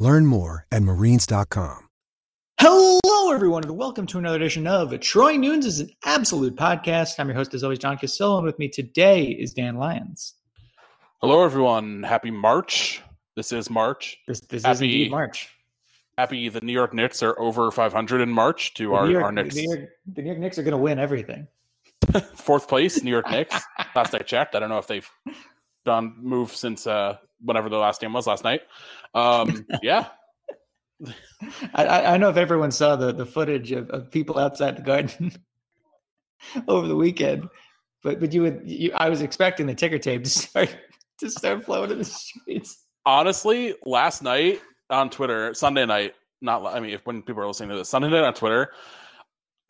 Learn more at marines.com. Hello, everyone, and welcome to another edition of Troy Nunes is an Absolute Podcast. I'm your host, as always, John Cassillo, and with me today is Dan Lyons. Hello, everyone. Happy March. This is March. This, this Happy- is indeed March. Happy the New York Knicks are over 500 in March to The our, New York, our Knicks the New York, the New York Knicks are going to win everything. fourth place. New York Knicks. last I checked, I don't know if they've done move since uh, whenever the last game was last night. Um, yeah, I, I I don't know if everyone saw the, the footage of, of people outside the garden over the weekend, but but you would you, I was expecting the ticker tape to start to start flowing in the streets. honestly, last night on Twitter, Sunday night, not I mean, if when people are listening to this, Sunday night on Twitter,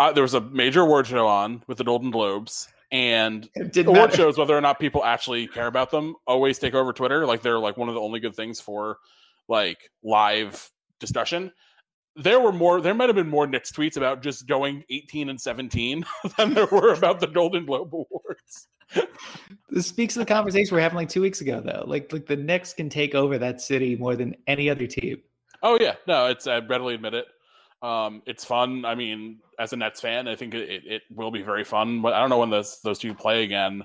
uh, there was a major award show on with the Golden Globes, and It matter. shows, whether or not people actually care about them, always take over Twitter. Like they're like one of the only good things for like live discussion. There were more. There might have been more Knicks tweets about just going eighteen and seventeen than there were about the Golden Globe Awards. This speaks to the conversation we are having like two weeks ago, though. Like like the Knicks can take over that city more than any other team. Oh yeah, no, it's I readily admit it. Um, it's fun. I mean, as a Nets fan, I think it, it, will be very fun. But I don't know when those those two play again.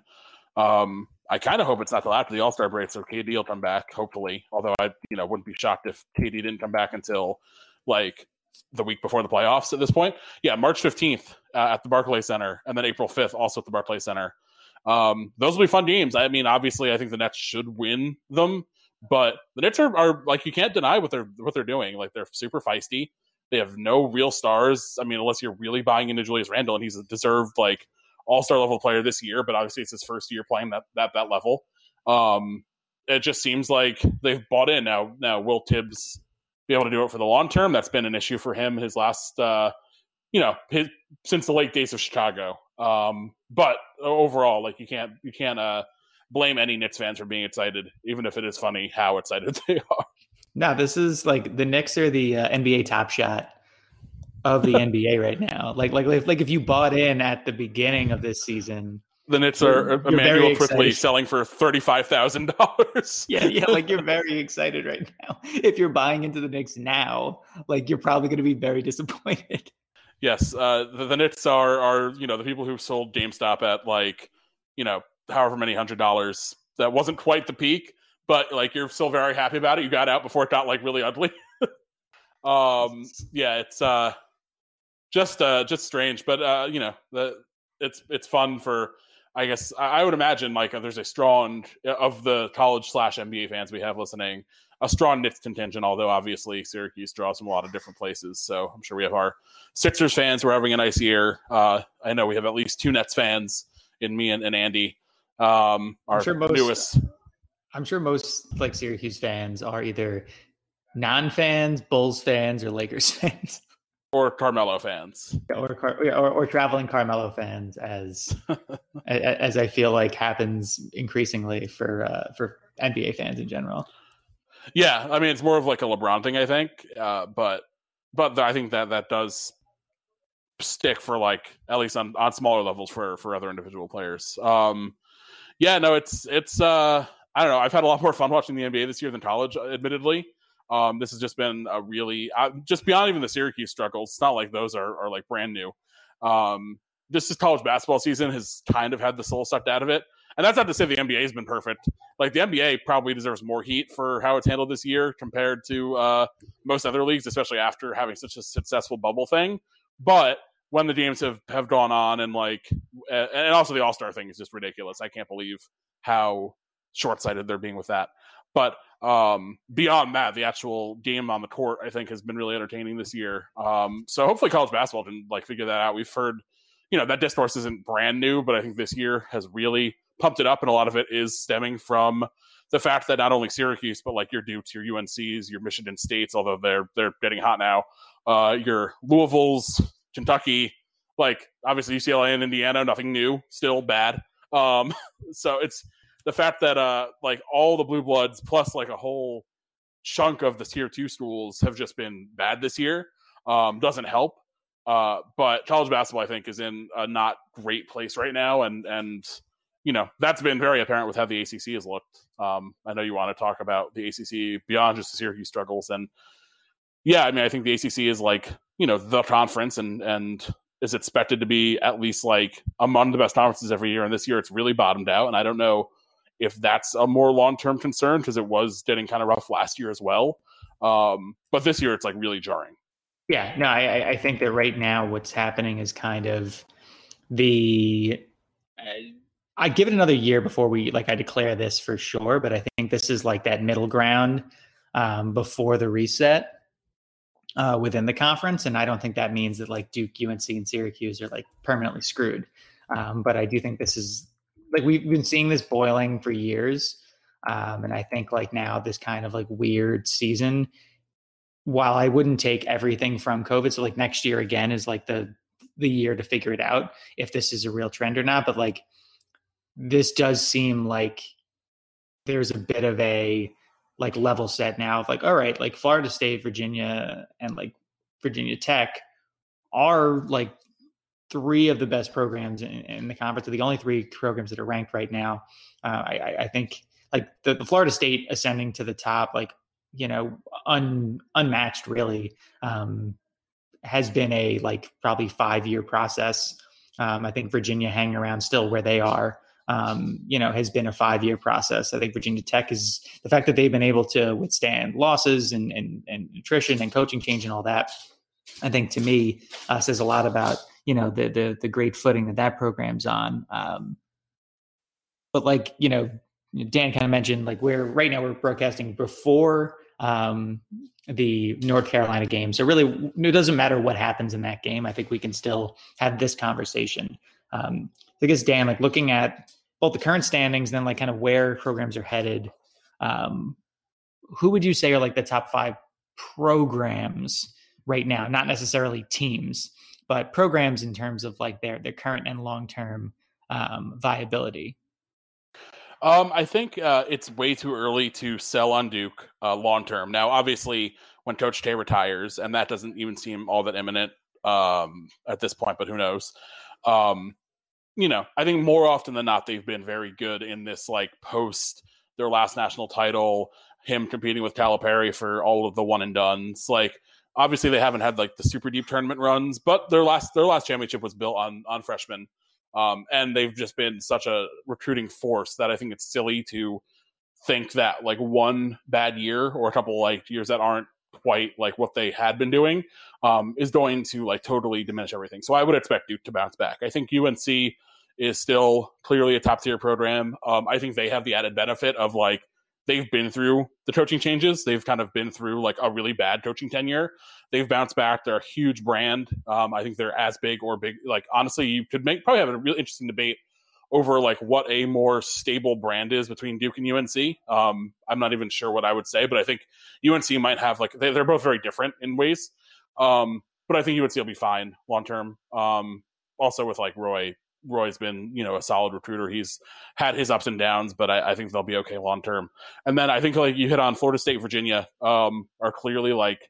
Um, I kind of hope it's not till after the All Star break, so KD will come back. Hopefully, although I you know wouldn't be shocked if KD didn't come back until like the week before the playoffs. At this point, yeah, March fifteenth uh, at the Barclays Center, and then April fifth also at the Barclays Center. Um, those will be fun games. I mean, obviously, I think the Nets should win them, but the Nets are, are like you can't deny what they're what they're doing. Like they're super feisty. They have no real stars. I mean, unless you're really buying into Julius Randle, and he's a deserved like all star level player this year, but obviously it's his first year playing that that that level. Um, it just seems like they've bought in now. Now will Thibs be able to do it for the long term? That's been an issue for him his last, uh, you know, his since the late days of Chicago. Um, but overall, like you can't you can't uh, blame any Knicks fans for being excited, even if it is funny how excited they are. No, this is like the Knicks are the uh, NBA top shot of the NBA right now. Like like if, like if you bought in at the beginning of this season, The Knicks are Immanuel Quickley selling for thirty five thousand dollars. yeah, yeah, like you're very excited right now. If you're buying into the Knicks now, like you're probably going to be very disappointed. Yes, uh, the, the Knicks are are you know the people who sold GameStop at like you know however many hundred dollars. That wasn't quite the peak, but like you're still very happy about it. You got out before it got like really ugly. um, yeah, it's uh, just uh, just strange, but uh, you know the it's it's fun for. I guess I would imagine like uh, there's a strong of the college slash NBA fans we have listening, a strong Knicks contingent. Although obviously Syracuse draws from a lot of different places, so I'm sure we have our Sixers fans who are having a nice year. Uh, I know we have at least two Nets fans in me and, and Andy. Um, our sure most- newest. I'm sure most like Syracuse fans are either non-fans, Bulls fans, or Lakers fans, or Carmelo fans. or Car- or, or traveling Carmelo fans, as as I feel like happens increasingly for uh, for NBA fans in general. Yeah, I mean it's more of like a LeBron thing, I think. Uh, but but I think that that does stick for like at least on, on smaller levels for for other individual players. Um, yeah, no, it's it's uh, I don't know. I've had a lot more fun watching the NBA this year than college, admittedly. Um, this has just been a really uh, just beyond even the Syracuse struggles. It's not like those are, are like brand new. Um, this is college basketball season has kind of had the soul sucked out of it. And that's not to say the NBA has been perfect. Like the NBA probably deserves more heat for how it's handled this year compared to uh, most other leagues, especially after having such a successful bubble thing. But when the games have, have gone on and like, and also the All Star thing is just ridiculous. I can't believe how short sighted they're being with that. But um, beyond that, the actual game on the court, I think, has been really entertaining this year. Um, so hopefully, college basketball can like figure that out. We've heard, you know, that discourse isn't brand new, but I think this year has really pumped it up, and a lot of it is stemming from the fact that not only Syracuse but like your Dukes, your UNCs, your Michigan States, although they're they're getting hot now, uh, your Louisville's, Kentucky, like obviously UCLA and Indiana, nothing new, still bad. Um, so it's the fact that uh like all the blue bloods plus like a whole chunk of the tier two schools have just been bad this year um, doesn't help. Uh, but college basketball, I think, is in a not great place right now, and and you know that's been very apparent with how the ACC has looked. Um, I know you want to talk about the ACC beyond just the Syracuse struggles, and yeah, I mean, I think the ACC is like you know the conference, and and is expected to be at least like among the best conferences every year. And this year, it's really bottomed out, and I don't know if that's a more long term concern because it was getting kind of rough last year as well. Um, but this year, it's like really jarring. Yeah, no, I, I think that right now what's happening is kind of the. Uh, I give it another year before we like I declare this for sure, but I think this is like that middle ground um, before the reset uh, within the conference, and I don't think that means that like Duke, UNC, and Syracuse are like permanently screwed. Um, but I do think this is like we've been seeing this boiling for years, um, and I think like now this kind of like weird season while I wouldn't take everything from COVID, so like next year again is like the the year to figure it out if this is a real trend or not. But like this does seem like there's a bit of a like level set now of like, all right, like Florida State, Virginia, and like Virginia Tech are like three of the best programs in, in the conference. Are the only three programs that are ranked right now. Uh, I, I think like the, the Florida State ascending to the top, like you know un, unmatched really um, has been a like probably five year process um, i think virginia hanging around still where they are um, you know has been a five year process i think virginia tech is the fact that they've been able to withstand losses and, and, and nutrition and coaching change and all that i think to me uh, says a lot about you know the, the the great footing that that program's on um, but like you know dan kind of mentioned like we're right now we're broadcasting before um, the North Carolina game. So really, it doesn't matter what happens in that game. I think we can still have this conversation. Um, I guess Dan, like looking at both the current standings, and then like kind of where programs are headed. Um, who would you say are like the top five programs right now? Not necessarily teams, but programs in terms of like their their current and long term um, viability. Um, I think uh, it's way too early to sell on Duke uh, long term. Now, obviously, when Coach K retires, and that doesn't even seem all that imminent um, at this point, but who knows? Um, you know, I think more often than not, they've been very good in this like post their last national title, him competing with Calipari for all of the one and dones. Like, obviously, they haven't had like the super deep tournament runs, but their last their last championship was built on on freshmen. Um, and they've just been such a recruiting force that I think it's silly to think that like one bad year or a couple like years that aren't quite like what they had been doing um, is going to like totally diminish everything. So I would expect Duke to bounce back. I think UNC is still clearly a top tier program. Um, I think they have the added benefit of like they've been through the coaching changes. They've kind of been through like a really bad coaching tenure. They've bounced back. They're a huge brand. Um, I think they're as big or big. Like honestly, you could make probably have a really interesting debate over like what a more stable brand is between Duke and UNC. Um, I'm not even sure what I would say, but I think UNC might have like they, are both very different in ways. Um, but I think UNC will be fine long term. Um, also with like Roy Roy's been, you know, a solid recruiter. He's had his ups and downs, but I, I think they'll be okay long term. And then I think like you hit on Florida State, Virginia, um, are clearly like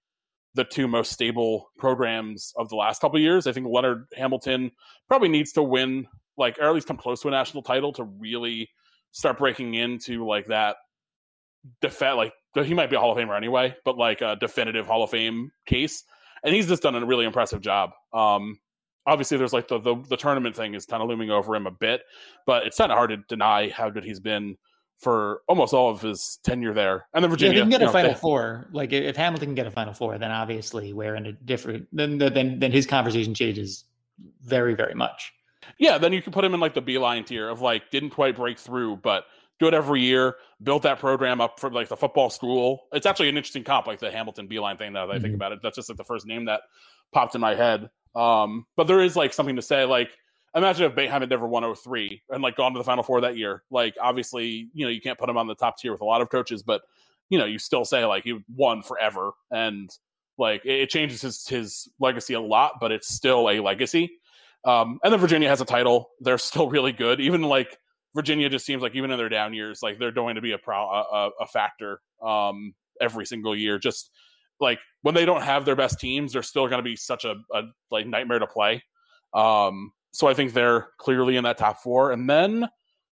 the two most stable programs of the last couple years. I think Leonard Hamilton probably needs to win, like, or at least come close to a national title to really start breaking into like that def like he might be a Hall of Famer anyway, but like a definitive Hall of Fame case. And he's just done a really impressive job. Um, obviously there's like the, the, the tournament thing is kind of looming over him a bit, but it's kind of hard to deny how good he's been for almost all of his tenure there. And then Virginia, yeah, can get a know, Final they, Four, like if Hamilton can get a Final Four, then obviously we're in a different. Then then then his conversation changes very very much. Yeah, then you can put him in like the Beilein tier of like didn't quite break through, but good every year. Built that program up for like the football school. It's actually an interesting comp, like the Hamilton Beilein thing. Now that I think mm-hmm. about it, that's just like the first name that popped in my head. Um, but there is like something to say, like imagine if Boeheim had never won 03 and like gone to the Final Four that year. Like obviously, you know, you can't put him on the top tier with a lot of coaches, but you know, you still say like he won forever, and like it changes his his legacy a lot, but it's still a legacy. Um, and then Virginia has a title; they're still really good. Even like Virginia just seems like even in their down years, like they're going to be a pro a, a factor um, every single year. Just like when they don't have their best teams, they're still going to be such a, a, like nightmare to play. Um, so I think they're clearly in that top four. And then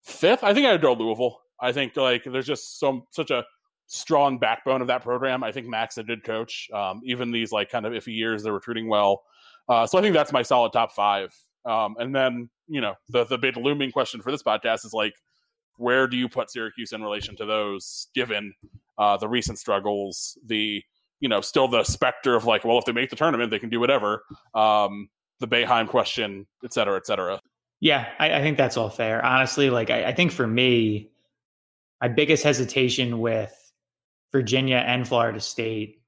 fifth, I think I'd go Louisville. I think like there's just some such a strong backbone of that program. I think Mack's a good coach. Um, even these like kind of iffy years, they're recruiting well. Uh, so I think that's my solid top five. Um, and then you know the the big looming question for this podcast is like, where do you put Syracuse in relation to those, given uh, the recent struggles, the you know still the specter of like, well, if they make the tournament, they can do whatever. Um, the Boeheim question, et cetera, et cetera. Yeah, I, I think that's all fair. Honestly, like I, I think for me, my biggest hesitation with Virginia and Florida State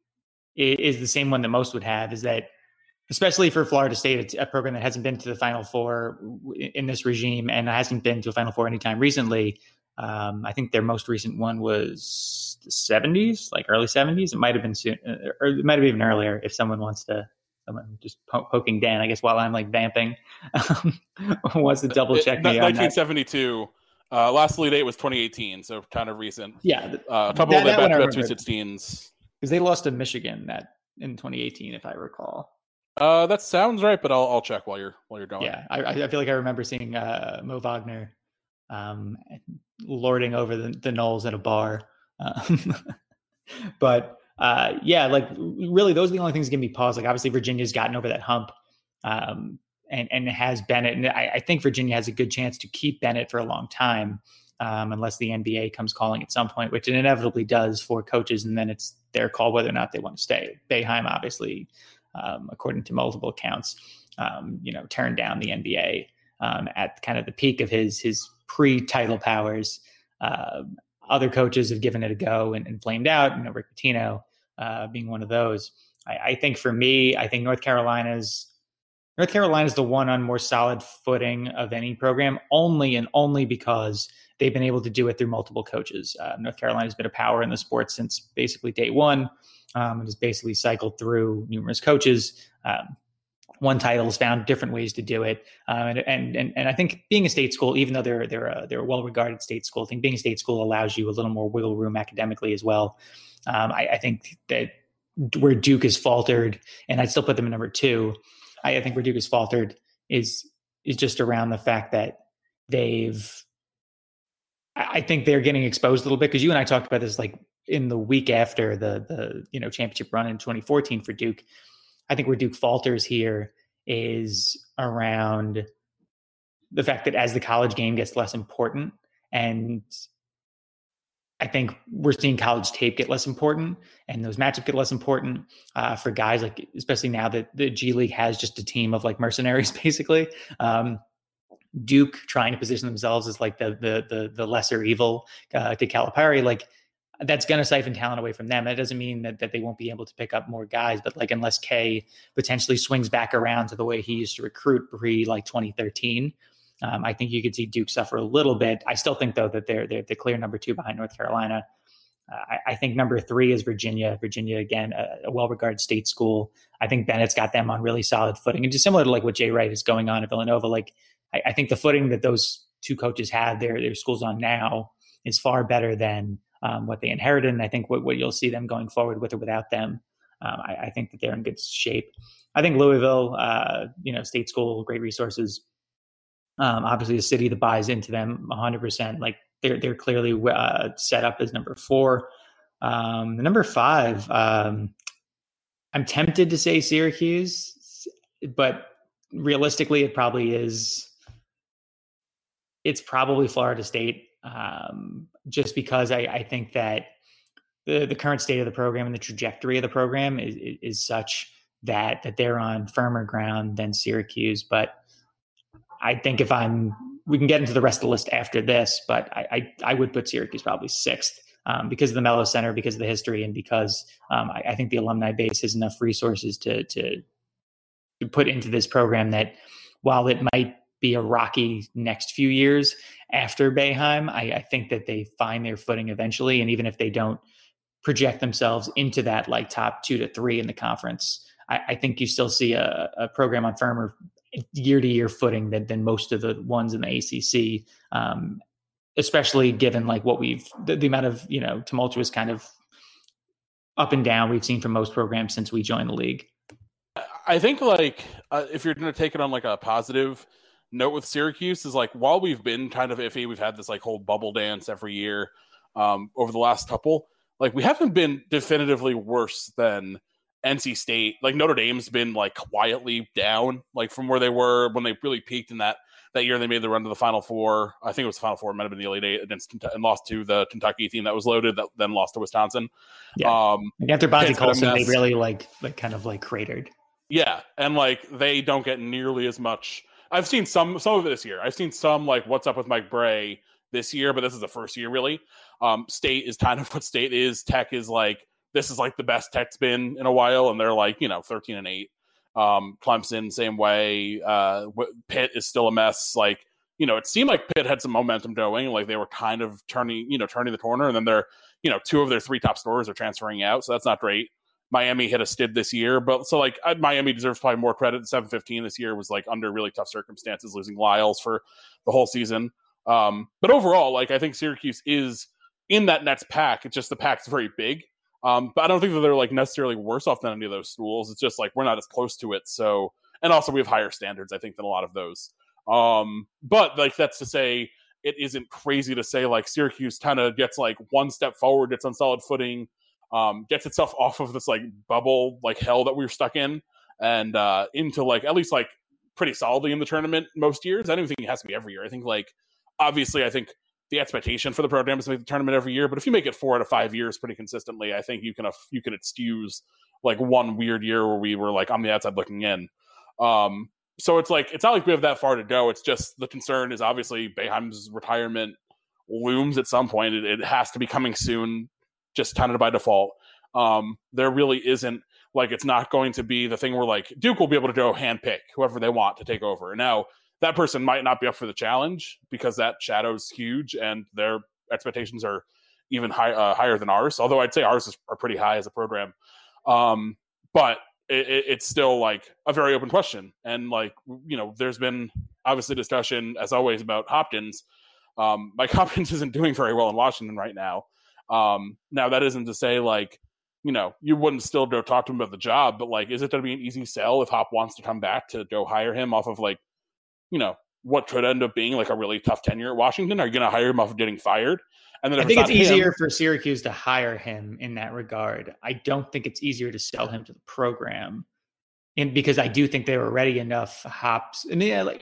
is the same one that most would have is that especially for Florida State, a program that hasn't been to the Final Four in this regime and hasn't been to a Final Four anytime recently. Um, I think their most recent one was the 70s, like early 70s. It might have been soon, uh, or it might have even earlier. If someone wants to, someone just po- poking Dan, I guess while I'm like vamping, wants to double check me. 1972. Uh, last lead date was 2018, so kind of recent. Yeah, uh, a couple that, of them back to 2016s because they lost to Michigan that in 2018, if I recall. Uh, that sounds right, but I'll I'll check while you're while you're going. Yeah, I, I feel like I remember seeing uh, Mo Wagner um, lording over the, the Noles at a bar. Um, but uh, yeah, like really, those are the only things that give me pause. Like obviously, Virginia's gotten over that hump. Um, and and has Bennett. And I, I, think Virginia has a good chance to keep Bennett for a long time, um, unless the NBA comes calling at some point, which it inevitably does for coaches, and then it's their call whether or not they want to stay. Boeheim, obviously, um, according to multiple accounts, um, you know, turned down the NBA um, at kind of the peak of his his pre-title powers. Uh, other coaches have given it a go and, and flamed out. You know, Rick Pitino uh, being one of those. I, I think for me, I think North Carolina's North Carolina is the one on more solid footing of any program, only and only because they've been able to do it through multiple coaches. Uh, North Carolina has been a power in the sport since basically day one. Um, and has basically cycled through numerous coaches. Um, one title has found different ways to do it, um, and, and and I think being a state school, even though they're they're a, they're a well regarded state school, I think being a state school allows you a little more wiggle room academically as well. Um, I, I, think that where Duke has faltered, and I'd still put them in number two, I, I think where Duke has faltered is is just around the fact that they've I think they're getting exposed a little bit because you and I talked about this like in the week after the the you know championship run in 2014 for Duke. I think where Duke falters here is around the fact that as the college game gets less important and I think we're seeing college tape get less important and those matchups get less important uh, for guys like, especially now that the G League has just a team of like mercenaries, basically. Um, Duke trying to position themselves as like the the the, the lesser evil uh, to Calipari, like that's going to siphon talent away from them. That doesn't mean that, that they won't be able to pick up more guys, but like unless K potentially swings back around to the way he used to recruit pre like 2013, um, I think you could see Duke suffer a little bit. I still think though that they're they're the clear number two behind North Carolina. Uh, I, I, think number three is Virginia. Virginia again, a, a well-regarded state school. I think Bennett's got them on really solid footing, and just similar to like what Jay Wright is going on at Villanova. Like I, I think the footing that those two coaches have their their schools on now is far better than um, what they inherited. And I think what, what you'll see them going forward with or without them, um, I, I, think that they're in good shape. I think Louisville, uh, you know, state school, great resources. Um, obviously, a city that buys into them 100%. Like they're they're clearly uh, set up as number four. Um, the number five, um, I'm tempted to say Syracuse, but realistically, it probably is. It's probably Florida State, um, just because I, I think that the the current state of the program and the trajectory of the program is, is such that that they're on firmer ground than Syracuse, but I think if I'm, we can get into the rest of the list after this, but I, I, I would put Syracuse probably sixth um, because of the Melo Center, because of the history, and because um, I, I, think the alumni base has enough resources to, to, to put into this program that while it might be a rocky next few years after Boeheim. I, I think that they find their footing eventually, and even if they don't project themselves into that like top two to three in the conference, I, I think you still see a, a, program on firmer year to year footing than, than most of the ones in the ACC. Um, especially given like what we've the, the amount of you know tumultuous kind of up and down we've seen from most programs since we joined the league. I think like uh, if you're going to take it on like a positive note with Syracuse is like while we've been kind of iffy, we've had this like whole bubble dance every year um, over the last couple. Like we haven't been definitively worse than NC State. Like Notre Dame's been like quietly down, like from where they were when they really peaked in that that year they made the run to the Final Four. I think it was the Final Four. It might have been the Elite Eight against and lost to the Kentucky team that was loaded. That then lost to Wisconsin. Yeah. Um, after Bonzie Colson, they really like like kind of like cratered. Yeah, and like they don't get nearly as much. I've seen some some of it this year. I've seen some like what's up with Mike Brey this year, but this is the first year really. Um, state is kind of what state is. Tech is like this is like the best Tech's been in a while, and they're like you know thirteen and eight. Um, Clemson, same way. Uh, Pitt is still a mess. Like, you know, it seemed like Pitt had some momentum going, like they were kind of turning, you know, turning the corner, and then they're, you know, two of their three top scorers are transferring out, so that's not great. Miami hit a stid this year, but so like Miami deserves probably more credit. Seven fifteen this year was like under really tough circumstances, losing Lykes for the whole season. Um, but overall, like I think Syracuse is in that Nets pack. It's just the pack's very big, um, but I don't think that they're like necessarily worse off than any of those schools. It's just like we're not as close to it. So, and also we have higher standards, I think, than a lot of those. Um, but like that's to say, it isn't crazy to say like Syracuse kind of gets like one step forward, gets on solid footing, um, gets itself off of this like bubble like hell that we were stuck in, and uh, into like at least like pretty solidly in the tournament most years. I don't think it has to be every year. I think like obviously, I think the expectation for the program is to make the tournament every year. But if you make it four out of five years pretty consistently, I think you can you can excuse like one weird year where we were like on the outside looking in. Um, so it's like it's not like we have that far to go. It's just the concern is obviously Boeheim's retirement looms at some point. It, it has to be coming soon, just of by default. Um, there really isn't like it's not going to be the thing where like Duke will be able to go handpick whoever they want to take over. Now that person might not be up for the challenge because that shadow's huge and their expectations are even high, uh, higher than ours. Although I'd say ours is, are pretty high as a program. Um, but it, it, it's still like a very open question. And like, you know, there's been obviously discussion as always about Hopkins. Um, Mike Hopkins isn't doing very well in Washington right now. Um, now that isn't to say like, you know, you wouldn't still go talk to him about the job, but like, is it going to be an easy sell if Hop wants to come back to go hire him off of like you know, what could end up being like a really tough tenure at Washington? Are you going to hire him off of getting fired? And then I think it's, it's easier him, for Syracuse to hire him in that regard. I don't think it's easier to sell him to the program, and because I do think there were already enough hops. I mean, like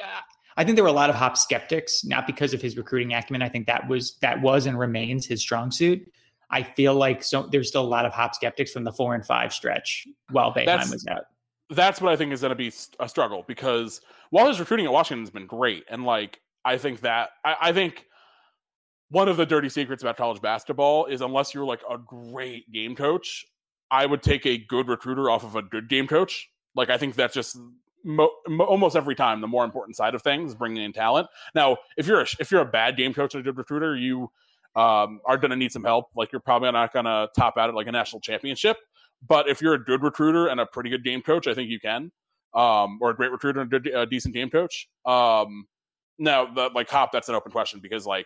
I think there were a lot of hop skeptics, not because of his recruiting acumen. I think that was that was and remains his strong suit. I feel like so there's still a lot of hop skeptics from the four and five stretch while Boeheim was out. That's what I think is going to be a struggle because while his recruiting at Washington has been great, and like I think that I, I think one of the dirty secrets about college basketball is unless you're like a great game coach, I would take a good recruiter off of a good game coach. Like I think that's just mo- mo- almost every time the more important side of things, bringing in talent. Now, if you're a, if you're a bad game coach and a good recruiter, you um, are going to need some help. Like you're probably not going to top out at like a national championship. But if you're a good recruiter and a pretty good game coach, I think you can um, or a great recruiter and a, good decent game coach. Um, now, the, like Hop, that's an open question because like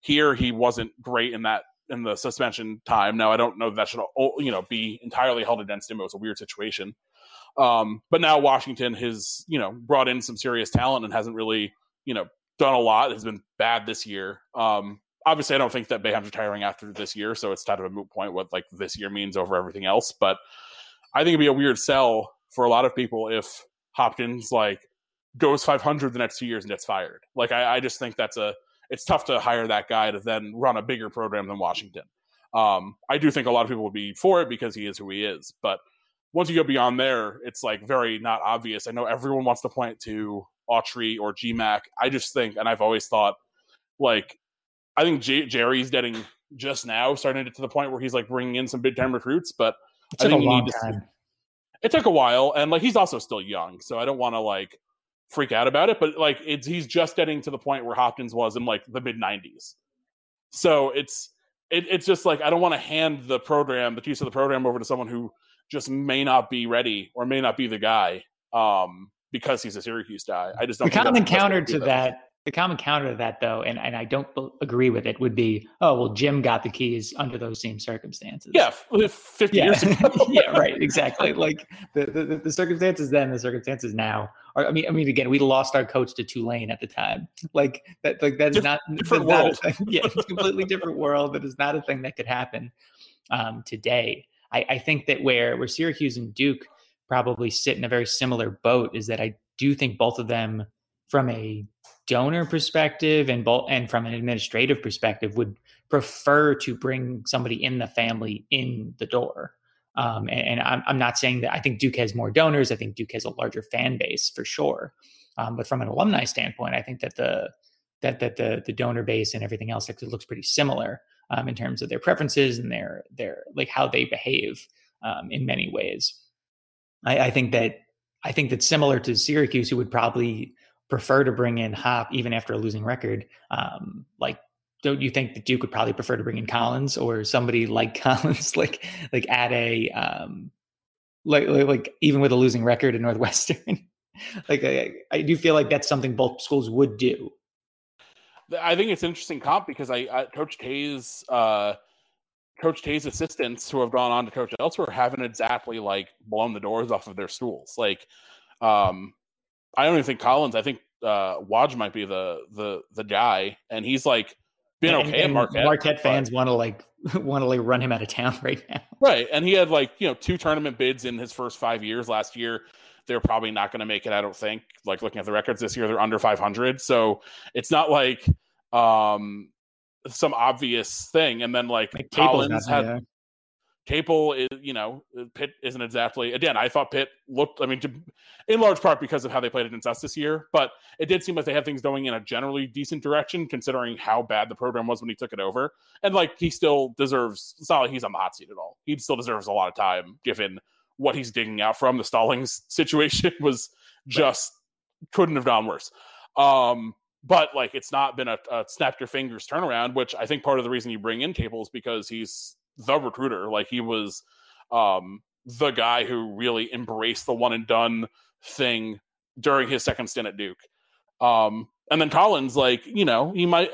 here he wasn't great in that in the suspension time. Now I don't know that should you know be entirely held against him. It was a weird situation. Um, but now Washington has you know brought in some serious talent and hasn't really you know done a lot. Has been bad this year. Um, obviously, I don't think that Boeheim's retiring after this year, so it's kind of a moot point what like this year means over everything else. But I think it'd be a weird sell for a lot of people if Hopkins like goes 500 the next two years and gets fired. Like I, I just think that's a it's tough to hire that guy to then run a bigger program than Washington. Um, I do think a lot of people would be for it because he is who he is, but once you go beyond there, it's like very not obvious. I know everyone wants to point to Autry or GMAC. I just think, and I've always thought, like, I think J- Jerry's getting just now starting to get to the point where he's like bringing in some big time recruits, but I think you need to. it took a while, and like he's also still young, so I don't want to like freak out about it, but like it's he's just getting to the point where Hopkins was in like the mid '90s. So it's it, it's just like I don't want to hand the program, the piece of the program, over to someone who just may not be ready or may not be the guy um, because he's a Syracuse guy. I just don't. The common counter to that the common counter to that, though, and, and I don't agree with it, would be, oh, well, Jim got the keys under those same circumstances. Yeah, 50 yeah. years ago. yeah, right, exactly. Like the, the, the circumstances then, the circumstances now. Are, I mean, I mean, again, we lost our coach to Tulane at the time. Like that, like that's not different that's world. Not yeah, it's a completely different world. That is not a thing that could happen um, today. I, I think that where where Syracuse and Duke probably sit in a very similar boat is that I do think both of them, from a donor perspective and both and from an administrative perspective would prefer to bring somebody in the family in the door. Um, and, and I'm, I'm, not saying that I think Duke has more donors. I think Duke has a larger fan base for sure. Um, but from an alumni standpoint, I think that the that that the the donor base and everything else actually looks pretty similar um, in terms of their preferences and their their like how they behave um, in many ways. I, I think that I think that similar to Syracuse, who would probably prefer to bring in Hop even after a losing record. Um, like, don't you think that Duke would probably prefer to bring in Collins or somebody like Collins, like like at a um, like, like, like even with a losing record in Northwestern? like, I, I do feel like that's something both schools would do. I think it's an interesting comp because I, I Coach K's uh, Coach K's assistants who have gone on to coach elsewhere haven't exactly like blown the doors off of their stools. Like, um, I don't even think Collins. I think uh, Waj might be the the the guy, and he's like been and, okay and at Marquette. Marquette fans want to like want to like run him out of town right now. Right, and he had like you know two tournament bids in his first five years. Last year, they're probably not going to make it. I don't think. Like looking at the records this year, they're under 500. So it's not like um some obvious thing. And then like, like Collins had. Yeah. Capel is, you know, Pitt isn't exactly. Again, I thought Pitt looked. I mean, to, in large part because of how they played against us this year, but it did seem like they had things going in a generally decent direction, considering how bad the program was when he took it over. And like, he still deserves. It's not like he's on the hot seat at all. He still deserves a lot of time, given what he's digging out from. The Stallings situation was just couldn't have gone worse. Um, but like, it's not been a, a snap your fingers turnaround, which I think part of the reason you bring in Capel is because he's the recruiter. Like he was um, the guy who really embraced the one and done thing during his second stint at Duke. Um, and then Collins, like, you know, he might,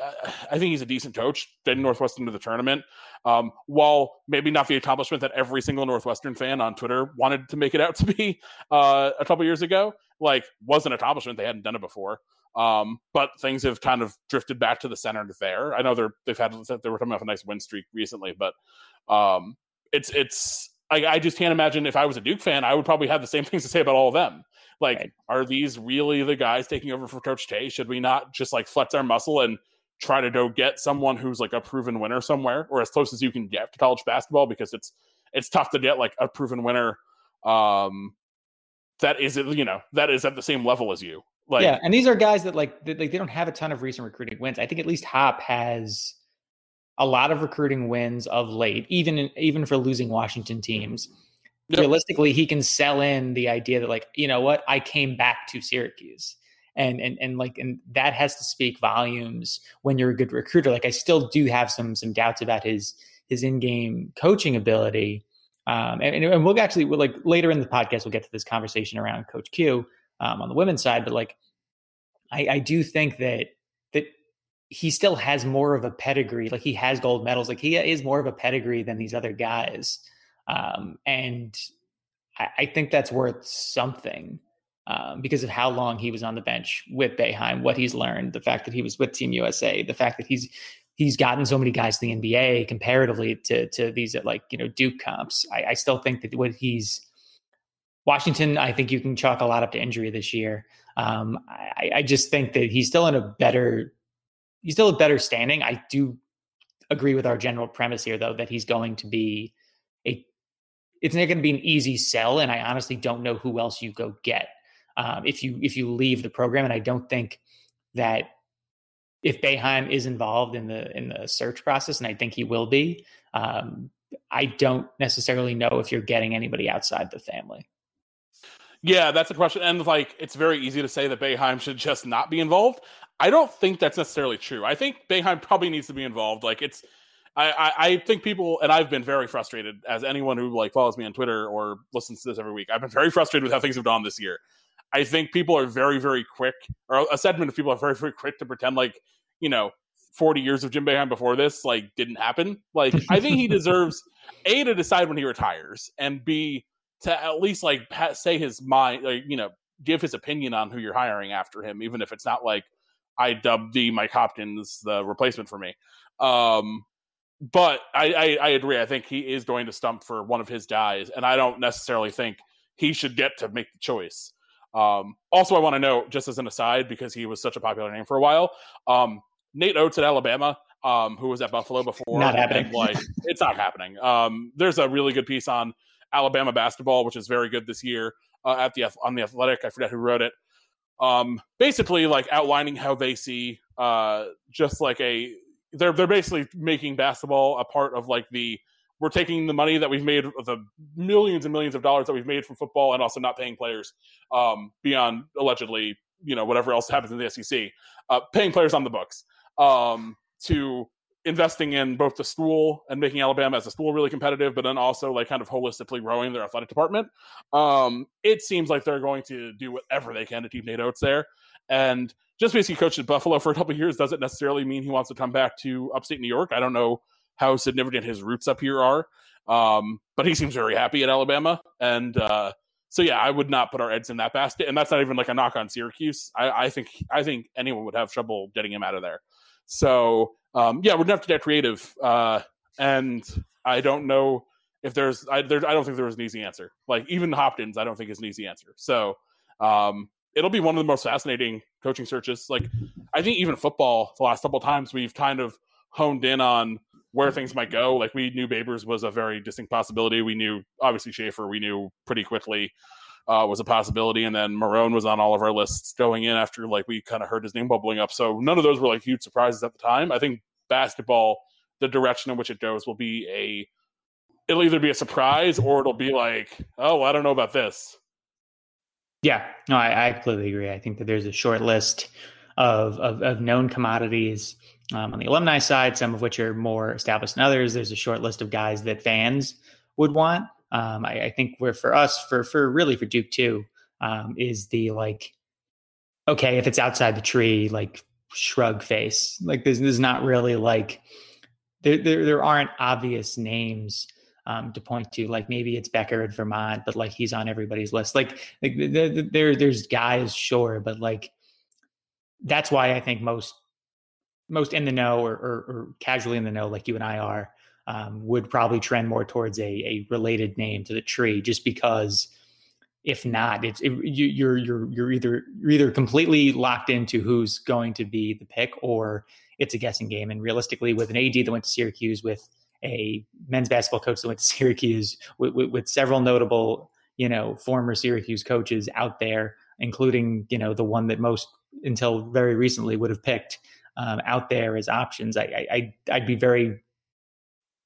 I think he's a decent coach, getting Northwestern to the tournament. Um, while maybe not the accomplishment that every single Northwestern fan on Twitter wanted to make it out to be uh, a couple years ago, like, was an accomplishment. They hadn't done it before. Um, but things have kind of drifted back to the center there. I know they're they've had they were coming off a nice win streak recently, but um, it's it's I, I, just can't imagine if I was a Duke fan, I would probably have the same things to say about all of them. Like, right. are these really the guys taking over for Coach K? Should we not just like flex our muscle and try to go get someone who's like a proven winner somewhere, or as close as you can get to college basketball? Because it's it's tough to get like a proven winner um, that is you know that is at the same level as you. Like, yeah, and these are guys that like they, they don't have a ton of recent recruiting wins. I think at least Hop has a lot of recruiting wins of late, even in, even for losing Washington teams. Yep. Realistically, he can sell in the idea that like, you know what, I came back to Syracuse. And and and like and that has to speak volumes when you're a good recruiter. Like I still do have some some doubts about his his in-game coaching ability. Um, and, and we'll actually we'll like later in the podcast we'll get to this conversation around Coach Q um, on the women's side, but like I, I do think that that he still has more of a pedigree. Like he has gold medals. Like he is more of a pedigree than these other guys. Um, and I, I, think that's worth something um, because of how long he was on the bench with Boeheim, what he's learned, the fact that he was with Team USA, the fact that he's he's gotten so many guys to the NBA comparatively to to these like you know Duke comps. I, I still think that what he's Washington, I think you can chalk a lot up to injury this year. Um, I, I just think that he's still in a better he's still a better standing. I do agree with our general premise here, though, that he's going to be. It's not going to be an easy sell, and I honestly don't know who else you go get um, if you if you leave the program. And I don't think that if Boeheim is involved in the in the search process, and I think he will be, um, I don't necessarily know if you're getting anybody outside the family. Yeah, that's a question. And like, it's very easy to say that Boeheim should just not be involved. I don't think that's necessarily true. I think Boeheim probably needs to be involved. Like, it's, I, I, I think people, and I've been very frustrated as anyone who like follows me on Twitter or listens to this every week. I've been very frustrated with how things have gone this year. I think people are very, very quick, or a segment of people are very, very quick to pretend like, you know, 40 years of Jim Boeheim before this like didn't happen. Like, I think he deserves a to decide when he retires, and b to at least like say his mind, like you know, give his opinion on who you're hiring after him, even if it's not like I dubbed the Mike Hopkins the replacement for me. Um, but I, I, I agree. I think he is going to stump for one of his guys, and I don't necessarily think he should get to make the choice. Um, also, I want to know, just as an aside, because he was such a popular name for a while, um, Nate Oats at Alabama, um, who was at Buffalo before. Not happening. Like, it's not happening. Um, there's a really good piece on Alabama basketball, which is very good this year uh, at the on the Athletic. I forget who wrote it. Um, basically, like outlining how they see uh, just like a they're they're basically making basketball a part of like the we're taking the money that we've made the millions and millions of dollars that we've made from football and also not paying players um, beyond allegedly you know whatever else happens in the SEC, uh, paying players on the books um, to investing in both the school and making Alabama as a school really competitive, but then also like kind of holistically growing their athletic department. Um, it seems like they're going to do whatever they can to keep Nate Oats there. And just basically coached at Buffalo for a couple years doesn't necessarily mean he wants to come back to upstate New York. I don't know how significant his roots up here are. Um, but he seems very happy at Alabama. And uh, so yeah, I would not put our eggs in that basket. And that's not even like a knock on Syracuse. I, I think I think anyone would have trouble getting him out of there. So um, yeah, we're gonna have to get creative. Uh, and I don't know if there's I, there, I don't think there was an easy answer. Like even Hopkins, I don't think is an easy answer. So um, it'll be one of the most fascinating coaching searches. Like I think even football, the last couple times we've kind of honed in on where things might go. Like we knew Babers was a very distinct possibility. We knew obviously Shafer. We knew pretty quickly uh, was a possibility, and then Marrone was on all of our lists going in after like we kind of heard his name bubbling up. So none of those were like huge surprises at the time. I think basketball, the direction in which it goes, will be a it'll either be a surprise or it'll be like, oh, I don't know about this. Yeah, no, I, I completely agree. I think that there's a short list of of, of known commodities um, on the alumni side, some of which are more established than others. There's a short list of guys that fans would want. Um, I, I, think we're for us, for for really for Duke too, um, is the like, okay, if it's outside the tree, like shrug face. Like there's, there's not really like there, there there aren't obvious names um, to point to. Like maybe it's Becker at Vermont, but like he's on everybody's list. Like like there there's guys, sure, but like that's why I think most most in the know or, or, or casually in the know, like you and I are, um, would probably trend more towards a, a related name to the tree, just because if not, it's it, you, you're you're you're either you're either completely locked into who's going to be the pick, or it's a guessing game. And realistically, with an AD that went to Syracuse, with a men's basketball coach that went to Syracuse, with, with, with several notable you know former Syracuse coaches out there, including you know the one that most until very recently would have picked um, out there as options. I, I I'd be very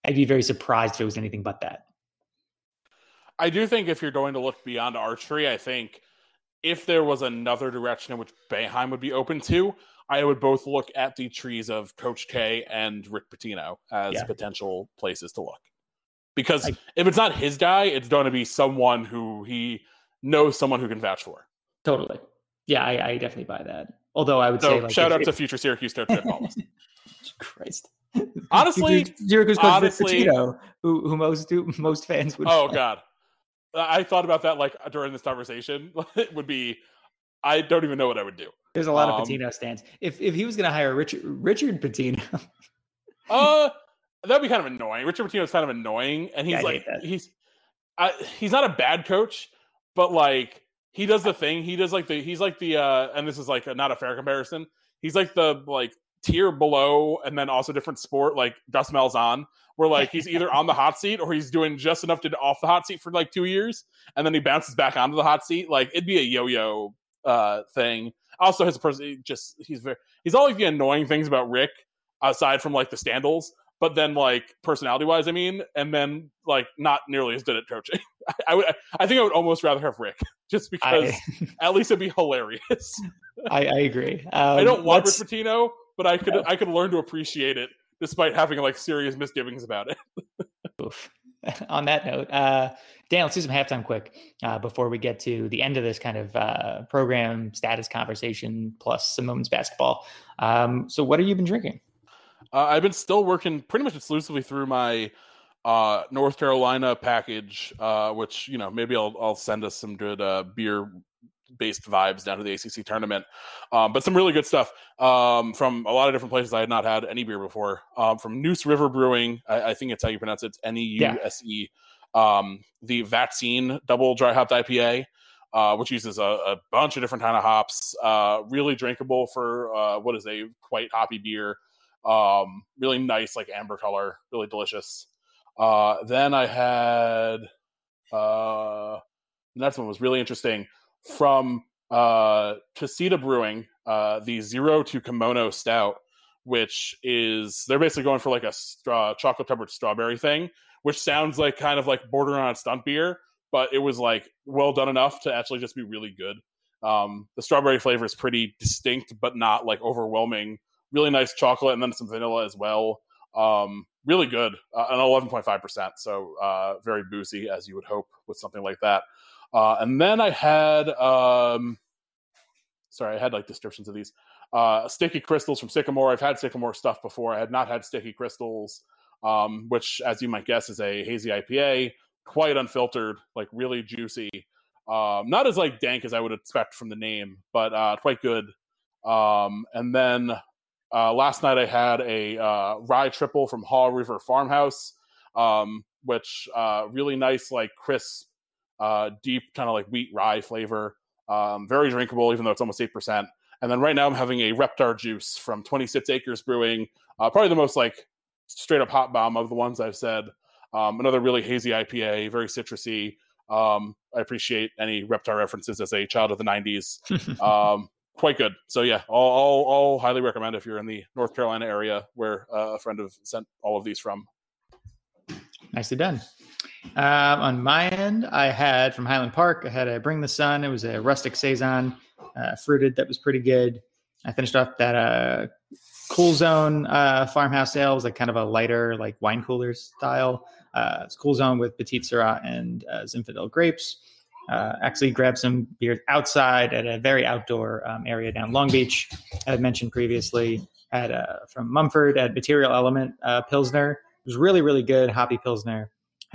I'd be very surprised if it was anything but that. I do think if you're going to look beyond archery, I think if there was another direction in which Boeheim would be open to, I would both look at the trees of Coach K and Rick Pitino as yeah. potential places to look. Because I, if it's not his guy, it's going to be someone who he knows someone who can vouch for. Totally. Yeah, I, I definitely buy that. Although I would so say, like, shout if, out if, to future Syracuse coach. Christ. Honestly, Syracuse coach honestly, Pitino, who, who most do, most fans would. Oh God, I thought about that like during this conversation. it would be, I don't even know what I would do. There's a lot um, of Pitino stands. If if he was going to hire Richard Richard Pitino, uh, that'd be kind of annoying. Richard Pitino is kind of annoying, and he's yeah, like he's, I, he's not a bad coach, but like he does the thing. He does like the he's like the uh, and this is like a, not a fair comparison. He's like the like tier below and then also different sport like Gus Malzahn, where like he's either on the hot seat or he's doing just enough to off the hot seat for like two years and then he bounces back onto the hot seat. Like it'd be a yo-yo uh thing. Also, his person just he's very he's all like the annoying things about Rick aside from like the scandals. but then like personality wise, I mean, and then like not nearly as good at coaching. I, I would, I think I would almost rather have Rick, just because I, at least it'd be hilarious. I, I agree. Um, I don't want Rick Pitino, but I could no. I could learn to appreciate it despite having like serious misgivings about it. On that note, uh, Dan, let's do some halftime quick uh, before we get to the end of this kind of uh, program status conversation plus some moments basketball. Um, so, what have you been drinking? Uh, I've been still working pretty much exclusively through my uh, North Carolina package, uh, which you know maybe I'll I'll send us some good beer based vibes down to the ACC tournament. Um, but some really good stuff um, from a lot of different places I had not had any beer before. Um, from Neuse River Brewing, I, I, think it's how you pronounce it. It's N E U S E. Um, the Vaccine Double Dry Hopped IPA, uh, which uses a, a, bunch of different kind of hops. Uh, really drinkable for uh, what is a quite hoppy beer. Um, really nice, like amber color, really delicious. Uh, then I had uh, the next one was really interesting from uh, Casita Brewing, uh, the zero to kimono stout, which is they're basically going for like a straw, chocolate covered strawberry thing, which sounds like kind of like bordering on stunt beer, but it was like well done enough to actually just be really good. Um, the strawberry flavor is pretty distinct, but not like overwhelming. Really nice chocolate, and then some vanilla as well. Um, really good, uh, an eleven point five percent, so uh, very boozy as you would hope with something like that. Uh, and then I had, um, sorry, I had like descriptions of these. Uh, sticky crystals from Sycamore. I've had Sycamore stuff before. I had not had sticky crystals, um, which, as you might guess, is a hazy IPA, quite unfiltered, like really juicy. Um, not as like dank as I would expect from the name, but uh, quite good. Um, and then uh, last night I had a uh, rye triple from Haw River Farmhouse, um, which uh, really nice, like crisp uh, deep kind of like wheat rye flavor. Um, very drinkable, even though it's almost eight percent. And then right now I'm having a Reptar juice from 26 Acres Brewing, uh, probably the most like straight up hop bomb of the ones I've said. Um, another really hazy IPA, very citrusy. Um, I appreciate any Reptar references as a child of the 90s. um, quite good. So yeah, I'll, I'll, I'll, highly recommend if you're in the North Carolina area where uh, a friend of sent all of these from. Nicely done. Um, on my end, I had from Highland Park, I had a Bring the Sun. It was a rustic Saison, uh, fruited, that was pretty good. I finished off that uh, Cool Zone uh, farmhouse ale. It was like kind of a lighter, like wine cooler style. Uh, it's Cool Zone with Petit Sirah and uh, Zinfandel grapes. Uh, actually grabbed some beers outside at a very outdoor um, area down Long Beach. I had mentioned previously. Had from Mumford at Material Element Pilsner. It was really, really good hoppy Pilsner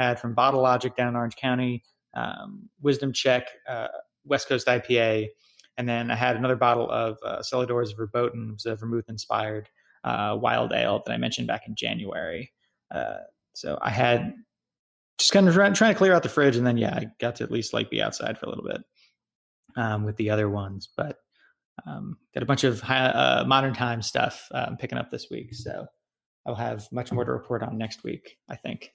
had from Bottle Logic down in Orange County, um, Wisdom Check, uh, West Coast IPA, and then I had another bottle of uh, Celladors Verboten, it was a vermouth inspired uh, wild ale that I mentioned back in January. Uh, so I had just kind of trying, trying to clear out the fridge, and then yeah, I got to at least like be outside for a little bit um, with the other ones, but um, got a bunch of high, uh, modern time stuff um, picking up this week. So I'll have much more to report on next week, I think.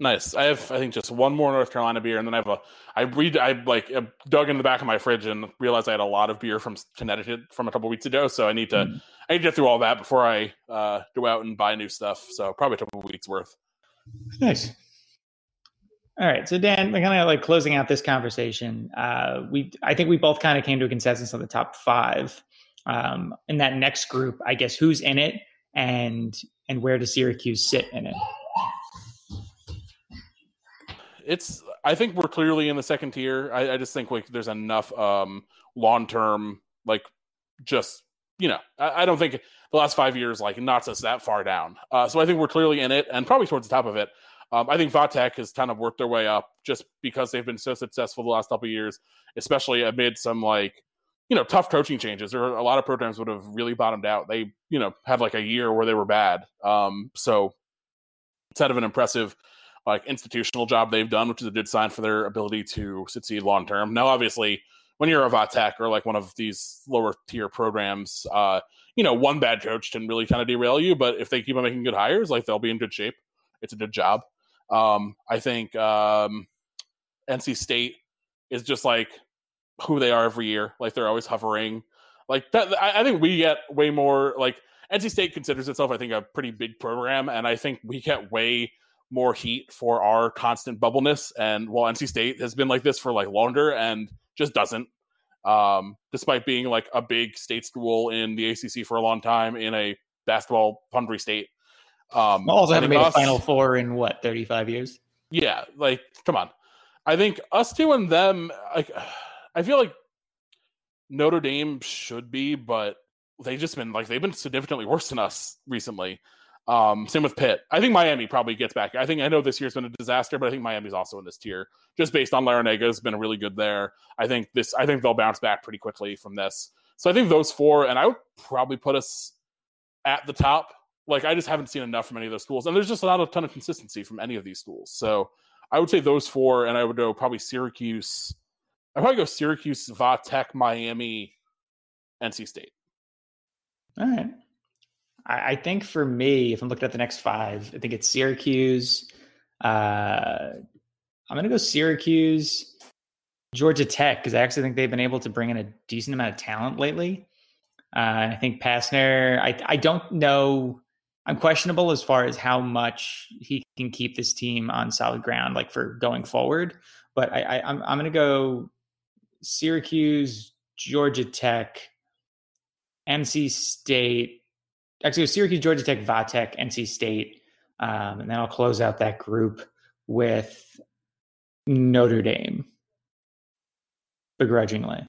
Nice. I have, I think, just one more North Carolina beer, and then I have a. I read. I like dug in the back of my fridge and realized I had a lot of beer from Connecticut from a couple weeks ago. So I need to. Mm. I need to get through all that before I uh, go out and buy new stuff. So probably a couple weeks worth. Nice. All right, so Dan, we're kind of like closing out this conversation. Uh, we, I think we both kind of came to a consensus on the top five. Um, in that next group, I guess who's in it and and where does Syracuse sit in it? It's I think we're clearly in the second tier. I, I just think like there's enough um long term like just you know I, I, don't think the last five years like knocks us that far down. Uh, so I think we're clearly in it and probably towards the top of it. Um, I think Va Tech has kind of worked their way up just because they've been so successful the last couple years, especially amid some like you know tough coaching changes. Are a lot of programs would have really bottomed out. They you know had like a year where they were bad. Um, so instead of an impressive like institutional job they've done, which is a good sign for their ability to succeed long term. Now, obviously, when you're a Va Tech or like one of these lower tier programs, uh, you know, one bad coach can really kind of derail you. But if they keep on making good hires, like they'll be in good shape. It's a good job. Um, I think um, NC State is just like who they are every year. Like they're always hovering. Like that, I, I think we get way more like NC State considers itself, I think, a pretty big program, and I think we get way more heat for our constant bubbleness. And while NC State has been like this for like longer and just doesn't, um, despite being like a big state school in the ACC for a long time in a basketball hungry state. Um, also haven't made us, a Final Four in what thirty five years. Yeah, like come on. I think us two and them. Like, I feel like Notre Dame should be, but they've just been like they've been significantly worse than us recently. Um, same with Pitt. I think Miami probably gets back. I think I know this year's been a disaster, but I think Miami's also in this tier just based on Larrañaga has been really good there. I think this. I think they'll bounce back pretty quickly from this. So I think those four, and I would probably put us at the top. Like I just haven't seen enough from any of those schools, and there's just not a ton of consistency from any of these schools. So I would say those four, and I would go probably Syracuse. I'd probably go Syracuse, Va Tech, Miami, NC State. All right. I, I, think for me, if I'm looking at the next five, I think it's Syracuse. Uh, I'm going to go Syracuse, Georgia Tech, because I actually think they've been able to bring in a decent amount of talent lately. Uh, and I think Pastner, I, I don't know. I'm questionable as far as how much he can keep this team on solid ground, like for going forward. But I, I I'm I'm going to go Syracuse, Georgia Tech, NC State, actually Syracuse, Georgia Tech, Va Tech, NC State, um, and then I'll close out that group with Notre Dame, begrudgingly.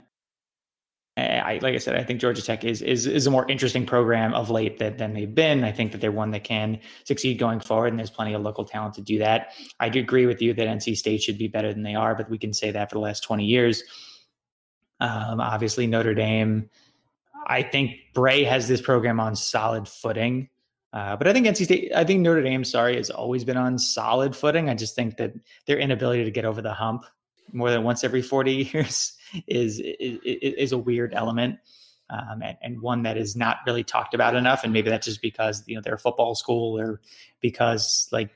I, like I said, I think Georgia Tech is is is a more interesting program of late that, than they've been. I think that they're one that can succeed going forward, and there's plenty of local talent to do that. I do agree with you that NC State should be better than they are, but we can say that for the last 20 years. Um, obviously, Notre Dame I think Brey has this program on solid footing. Uh, but I think NC State, I think Notre Dame, sorry, has always been on solid footing. I just think that their inability to get over the hump more than once every 40 years is is, is a weird element. Um, and, and, one that is not really talked about enough. And maybe that's just because you know they're a football school, or because like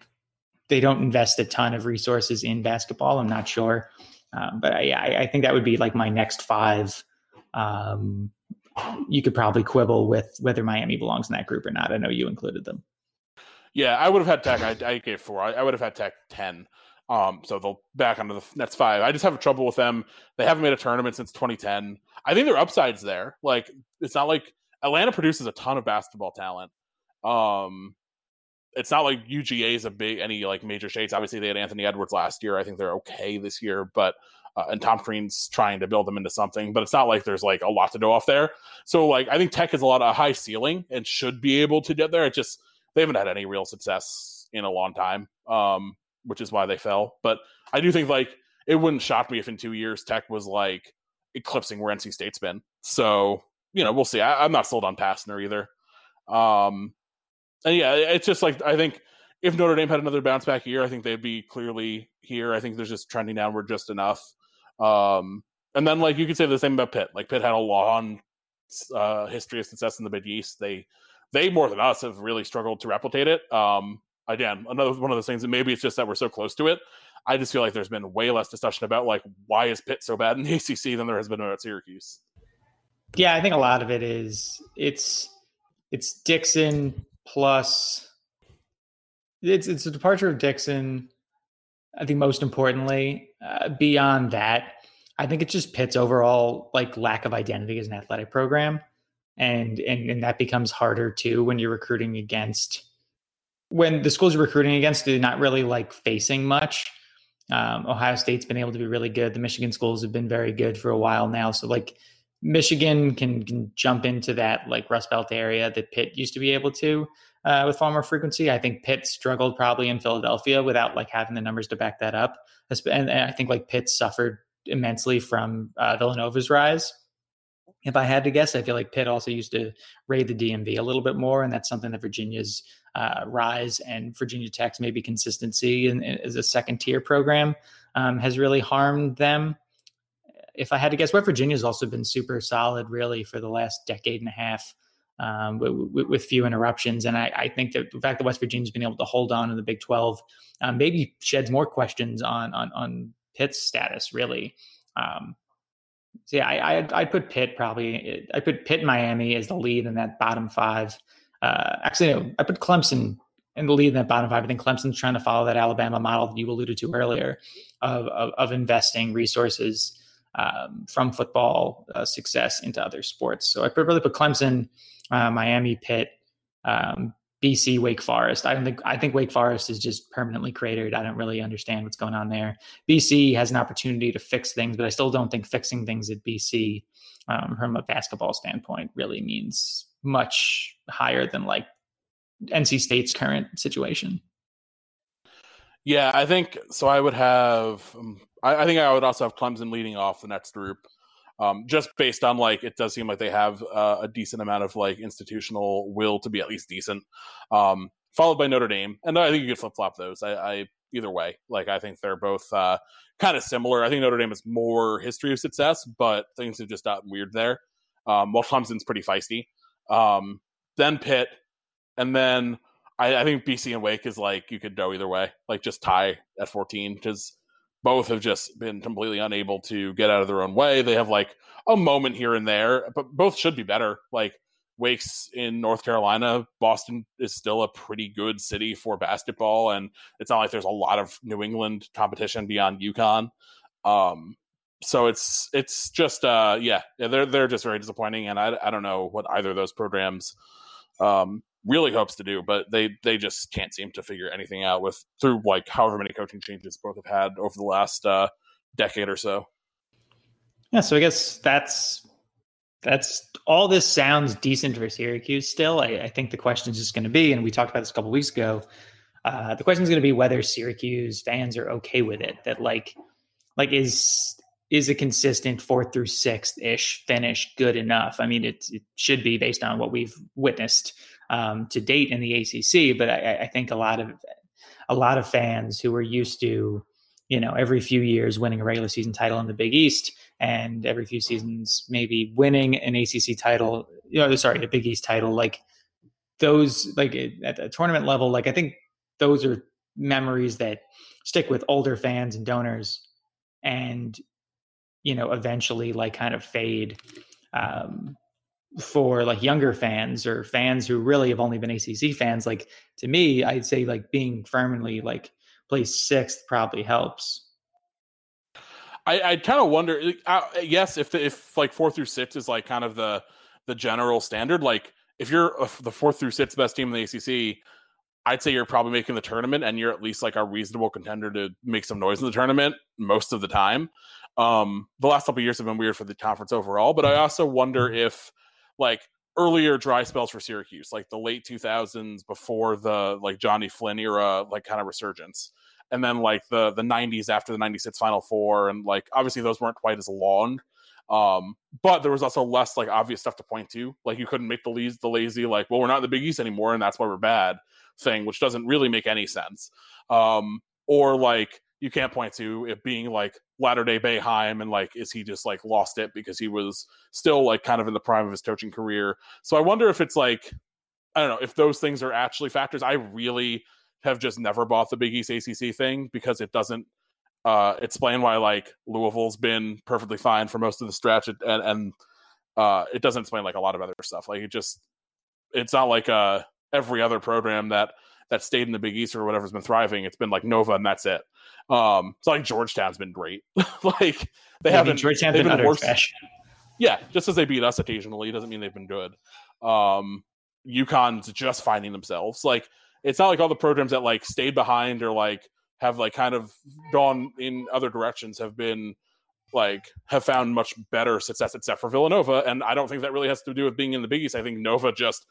they don't invest a ton of resources in basketball. I'm not sure, um, but I, I, think that would be like my next five um, you could probably quibble with whether Miami belongs in that group or not. I know you included them. Yeah, I would have had Tech. I, I gave four. I, I, would have had Tech ten. Um, so they'll back onto the next five. I just have trouble with them. They haven't made a tournament since 2010. I think their upsides there. Like it's not like Atlanta produces a ton of basketball talent. Um, it's not like UGA is a big any like major shades. Obviously, they had Anthony Edwards last year. I think they're okay this year, but uh, and Tom Crean's trying to build them into something, but it's not like there's like a lot to go off there. So like I think Tech has a lot of high ceiling and should be able to get there. It just they haven't had any real success in a long time, um, which is why they fell. But I do think like it wouldn't shock me if in two years Tech was like eclipsing where NC State's been. So you know we'll see. I, am not sold on Pastner either. Um, and yeah, it's just like I think if Notre Dame had another bounce back year, I think they'd be clearly here. I think there's just trending downward just enough. Um, and then like you could say the same about Pitt. Like Pitt had a long uh, history of success in the Big East. They they more than us have really struggled to replicate it. Um, again, another one of those things. And maybe it's just that we're so close to it. I just feel like there's been way less discussion about like why is Pitt so bad in the ACC than there has been about Syracuse. Yeah, I think a lot of it is it's it's Dixon plus it's it's a departure of Dixon. I think most importantly, uh, beyond that, I think it's just Pitt's overall like lack of identity as an athletic program, and and and that becomes harder too when you're recruiting against when the schools you're recruiting against are not really like facing much. Um, Ohio State's been able to be really good. The Michigan schools have been very good for a while now. So like Michigan can, can jump into that like Rust Belt area that Pitt used to be able to uh, with far more frequency. I think Pitt struggled probably in Philadelphia without like having the numbers to back that up. And, and I think like Pitt suffered immensely from uh, Villanova's rise. If I had to guess, I feel like Pitt also used to raid the DMV a little bit more, and that's something that Virginia's uh, rise and Virginia Tech's maybe consistency in, in, as a second tier program um, has really harmed them. If I had to guess, West Virginia's also been super solid, really, for the last decade and a half um, with, with, few interruptions. And I, I, think that the fact that West Virginia's been able to hold on in the Big 12 um, maybe sheds more questions on on, on Pitt's status, really. Um, so yeah, I, I I'd put Pitt probably. I put Pitt Miami as the lead in that bottom five. Uh, actually, no, I put Clemson in the lead in that bottom five. I think Clemson's trying to follow that Alabama model that you alluded to earlier of, of, of investing resources um, from football uh, success into other sports. So I really put Clemson, uh, Miami, Pitt, um, BC, Wake Forest. I don't think I think Wake Forest is just permanently cratered. I don't really understand what's going on there. BC has an opportunity to fix things, but I still don't think fixing things at BC um, from a basketball standpoint really means much higher than like NC State's current situation. Yeah, I think so. I would have. Um, I, I, think I would also have Clemson leading off the next group, um, just based on like it does seem like they have uh, a decent amount of like institutional will to be at least decent. Um, followed by Notre Dame, and I think you could flip flop those. I, I, either way, like I think they're both uh, kind of similar. I think Notre Dame has more history of success, but things have just gotten weird there. Um, while Clemson's pretty feisty. Um, then Pitt, and then I, I, think BC and Wake is like you could go either way, like just tie at 14 because both have just been completely unable to get out of their own way. They have like a moment here and there, but both should be better. Like Wake's in North Carolina, Boston is still a pretty good city for basketball, and it's not like there's a lot of New England competition beyond UConn. Um, so it's it's just uh yeah they're they're just very disappointing and I, I don't know what either of those programs um really hopes to do, but they they just can't seem to figure anything out with through like however many coaching changes both have had over the last uh, decade or so. Yeah, so I guess that's that's all. This sounds decent for Syracuse. Still, I, I think the question is just going to be, and we talked about this a couple weeks ago. Uh, the question is going to be whether Syracuse fans are okay with it. That like, like is is a consistent fourth through sixth ish finish good enough? I mean, it, it should be based on what we've witnessed um, to date in the ACC. But I, I, think a lot of a lot of fans who are used to, you know, every few years winning a regular season title in the Big East, and every few seasons maybe winning an ACC title, you know, sorry, a Big East title, like those, like at the tournament level, like I think those are memories that stick with older fans and donors, and you know, eventually like kind of fade. Um, for like younger fans or fans who really have only been ACC fans, like to me, I'd say like being firmly like placed sixth probably helps. I, I kind of wonder. Uh, yes, if the, if like four through six is like kind of the the general standard, like if you're the fourth through sixth best team in the ACC, I'd say you're probably making the tournament, and you're at least like a reasonable contender to make some noise in the tournament most of the time. Um, the last couple years have been weird for the conference overall, but I also wonder if like earlier dry spells for Syracuse, like the late 2000s before the like Jonny Flynn era, like kind of resurgence. And then like the the 90s after the 96 Final Four, and like obviously those weren't quite as long, um, but there was also less like obvious stuff to point to. Like you couldn't make the lazy, the lazy like, well, we're not in the Big East anymore, and that's why we're bad thing, which doesn't really make any sense. Um, or like you can't point to it being like latter day Boeheim and like is he just like lost it because he was still like kind of in the prime of his coaching career. So I wonder if it's like I don't know if those things are actually factors. I really have just never bought the Big East ACC thing because it doesn't uh, explain why like Louisville's been perfectly fine for most of the stretch and and uh, it doesn't explain like a lot of other stuff. Like it just it's not like uh every other program that that stayed in the Big East or whatever's been thriving. It's been like Nova and that's it. Um, it's like Georgetown's been great. like they yeah, haven't. Georgetown's been, been worse. Trash. Yeah, just as they beat us occasionally doesn't mean they've been good. Um, UConn's just finding themselves. Like it's not like all the programs that like stayed behind or like have like kind of gone in other directions have been like have found much better success except for Villanova. And I don't think that really has to do with being in the Big East. I think Nova just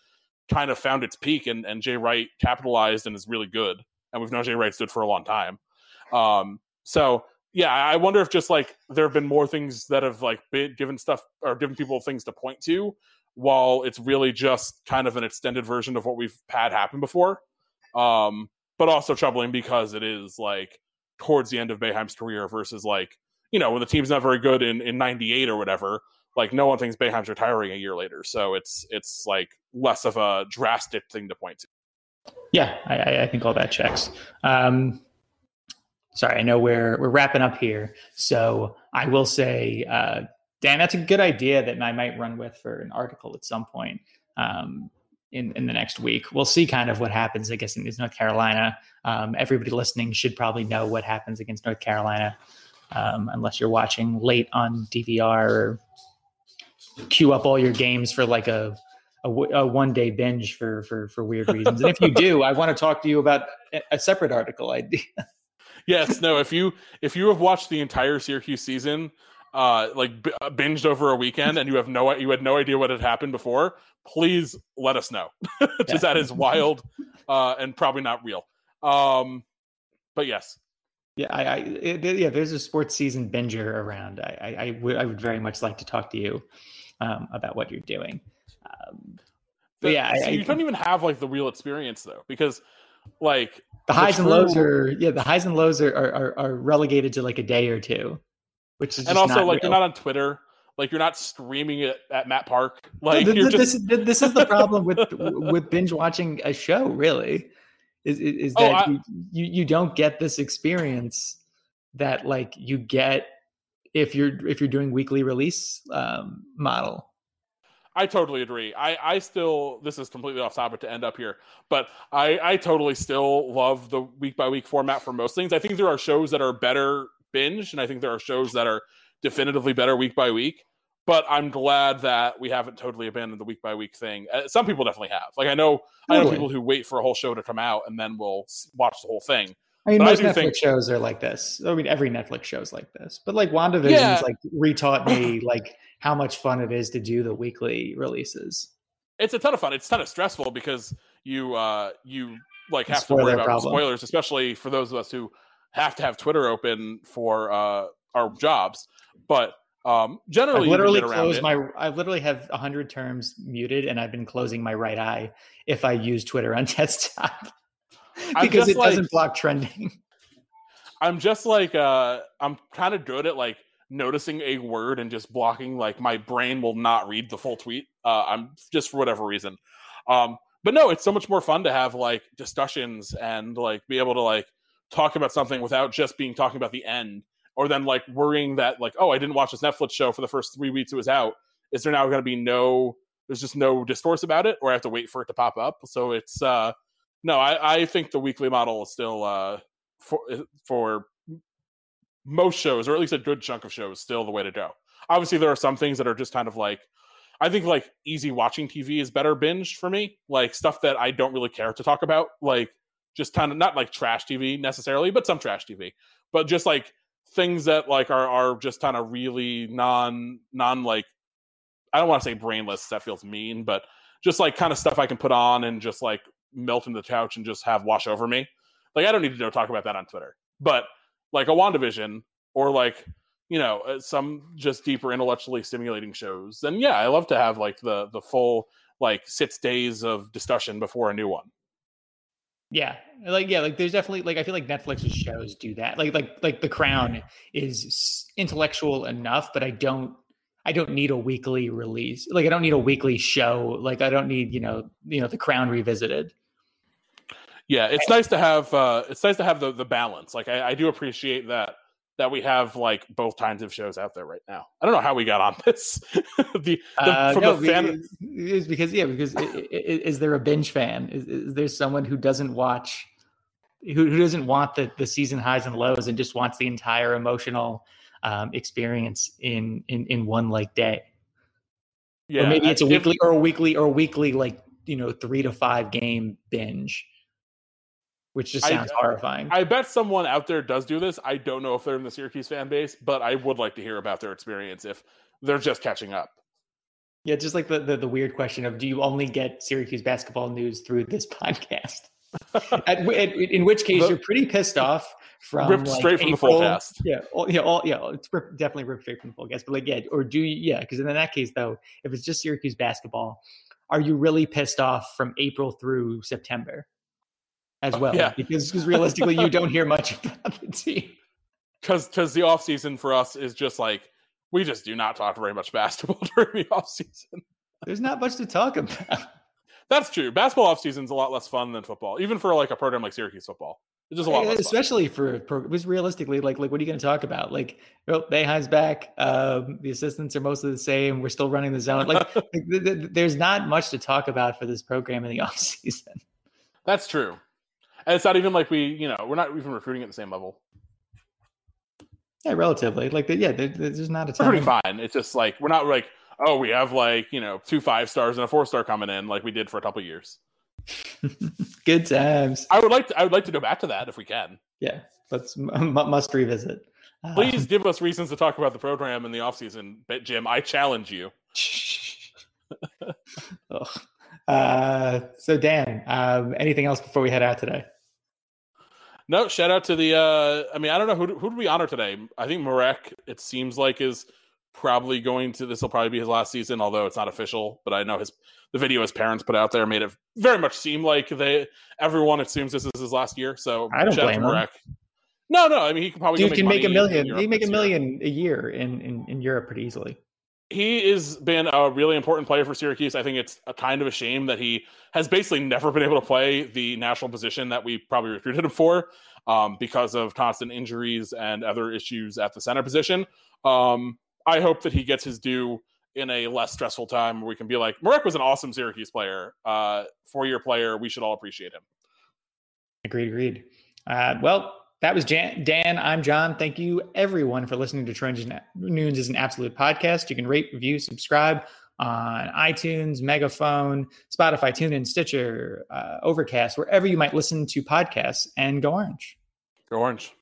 kind of found its peak and, and Jay Wright capitalized and is really good. And we've known Jay Wright stood for a long time. Um, so yeah, I wonder if just like there have been more things that have like been given stuff or given people things to point to, while it's really just kind of an extended version of what we've had happen before. Um, but also troubling because it is like towards the end of Boeheim's career versus like you know when the team's not very good in in '98 or whatever. Like no one thinks Boeheim's retiring a year later, so it's it's like less of a drastic thing to point to. Yeah, I, I think all that checks. Um, sorry, I know we're we're wrapping up here, so I will say, uh, Dan, that's a good idea that I might run with for an article at some point. Um, in, in the next week. We'll see kind of what happens, I guess, against North Carolina. Um, everybody listening should probably know what happens against North Carolina, um, unless you're watching late on DVR or queue up all your games for like a, a, a one day binge for, for, for weird reasons. And if you do, I want to talk to you about a separate article idea. yes, no, if you, if you have watched the entire Syracuse season, uh, like b- uh, binged over a weekend and you have no you had no idea what had happened before, please let us know because that is wild uh, and probably not real. Um, but yes, yeah, I, I it, yeah, there's a sports season binger around. I, I, I, I would very much like to talk to you um, about what you're doing. Um, but the, yeah, so I, you don't even have like the real experience though, because like the highs the true... and lows are yeah, the highs and lows are, are are relegated to like a day or two which is and also like real. you're not on Twitter. Like you're not streaming it at Matt Park. Like no, this, just... this, this is the problem with with binge watching a show. Really, is is, oh, that oh, I... you, you don't get this experience that like you get if you're if you're doing weekly release um, model. I totally agree. I, I still this is completely off topic to end up here, but I, I totally still love the week by week format for most things. I think there are shows that are better binge, and I think there are shows that are definitively better week by week. But I'm glad that we haven't totally abandoned the week by week thing. Uh, some people definitely have. Like I know, totally. I know people who wait for a whole show to come out and then will watch the whole thing. I mean, but most I Netflix think, shows are like this. I mean, every Netflix show is like this. But like WandaVision's yeah. like retaught me like how much fun it is to do the weekly releases. It's a ton of fun. It's kind of stressful because you uh you like have Spoiler to worry about problem. spoilers, especially for those of us who have to have Twitter open for uh, our jobs, but um, generally, I literally close my. I literally have hundred terms muted, and I've been closing my right eye if I use Twitter on desktop because it like, doesn't block trending. I'm just like uh, I'm kind of good at like noticing a word and just blocking. Like my brain will not read the full tweet. Uh, I'm just for whatever reason. Um, but no, it's so much more fun to have like discussions and like be able to like talk about something without just being talking about the end or then like worrying that like oh i didn't watch this netflix show for the first three weeks it was out is there now going to be no there's just no discourse about it or i have to wait for it to pop up so it's uh no i i think the weekly model is still uh for for most shows or at least a good chunk of shows still the way to go obviously there are some things that are just kind of like i think like easy watching tv is better binge for me like stuff that i don't really care to talk about like just kind of not like trash TV necessarily, but some trash TV, but just like things that like are are just kind of really non non like I don't want to say brainless. That feels mean, but just like kind of stuff I can put on and just like melt in the couch and just have wash over me. Like I don't need to talk about that on Twitter, but like a Wandavision or like you know uh, some just deeper intellectually stimulating shows. Then yeah, I love to have like the the full like six days of discussion before a new one. Yeah, like yeah, like there's definitely like I feel like Netflix's shows do that. Like like like The Crown is intellectual enough, but I don't I don't need a weekly release. Like I don't need a weekly show. Like I don't need you know you know The Crown revisited. Yeah, it's nice to have uh it's nice to have the the balance. Like I, I do appreciate that that we have like both kinds of shows out there right now. I don't know how we got on this. the, the uh, from no, the fan is because yeah, because is, is, there a binge fan? Is, is there someone who doesn't watch, who, who doesn't want the the season highs and lows and just wants the entire emotional um, experience in in in one like day? Yeah, or maybe it's a weekly or a weekly or a weekly like you know three to five game binge which just sounds I, horrifying. I bet someone out there does do this. I don't know if they're in the Syracuse fan base, but I would like to hear about their experience if they're just catching up. Yeah, just like the, the, the weird question of do you only get Syracuse basketball news through this podcast? at, at, in which case, the, you're pretty pissed off from ripped like straight from the full cast. Yeah, all, yeah, all, yeah. It's rip, definitely ripped straight from the full cast. But like, yeah, or do you? Yeah, because in that case, though, if it's just Syracuse basketball, are you really pissed off from April through September? As well. Yeah. Because, because realistically, you don't hear much about the team. Because because the off season for us is just like we just do not talk very much basketball during the off season. There's not much to talk about. That's true. Basketball off season is a lot less fun than football, even for like a program like Syracuse football. It's just a lot. Especially fun. for it was realistically like like what are you going to talk about? Like, oh, Boeheim's back. Um, the assistants are mostly the same. We're still running the zone. Like, like th- th- there's not much to talk about for this program in the off season. That's true, and it's not even like we, you know, we're not even recruiting at the same level. Yeah, relatively. Like, the, yeah, there, there's not a ton. We're pretty fine. It's just like we're not like, oh, we have like you know two five stars and a four star coming in like we did for a couple years. Good times. I would like to. I would like to go back to that if we can. Yeah, let's m- must revisit. Um, Please give us reasons to talk about the program in the off season, Jim. I challenge you. uh, so Dan, um, anything else before we head out today? No, shout out to the. Uh, I mean, I don't know who who did we honor today. I think Marek. It seems like is probably going to. This will probably be his last season, although it's not official. But I know his the video his parents put out there made it very much seem like they everyone assumes this is his last year. So I don't blame him. No, no. I mean, he can probably dude make can make a million. He make a million year. a year in, in in Europe pretty easily. He has been a really important player for Syracuse. I think it's a kind of a shame that he has basically never been able to play the national position that we probably recruited him for um, because of constant injuries and other issues at the center position. Um, I hope that he gets his due in a less stressful time where we can be like, Marek was an awesome Syracuse player, uh, four year player. We should all appreciate him. Agreed, agreed. Uh, well, that was Jan- Dan. I'm John. Thank you, everyone, for listening to Nunes is an absolute podcast. You can rate, review, subscribe on iTunes, Megaphone, Spotify, TuneIn, Stitcher, uh, Overcast, wherever you might listen to podcasts. And go Orange. Go Orange.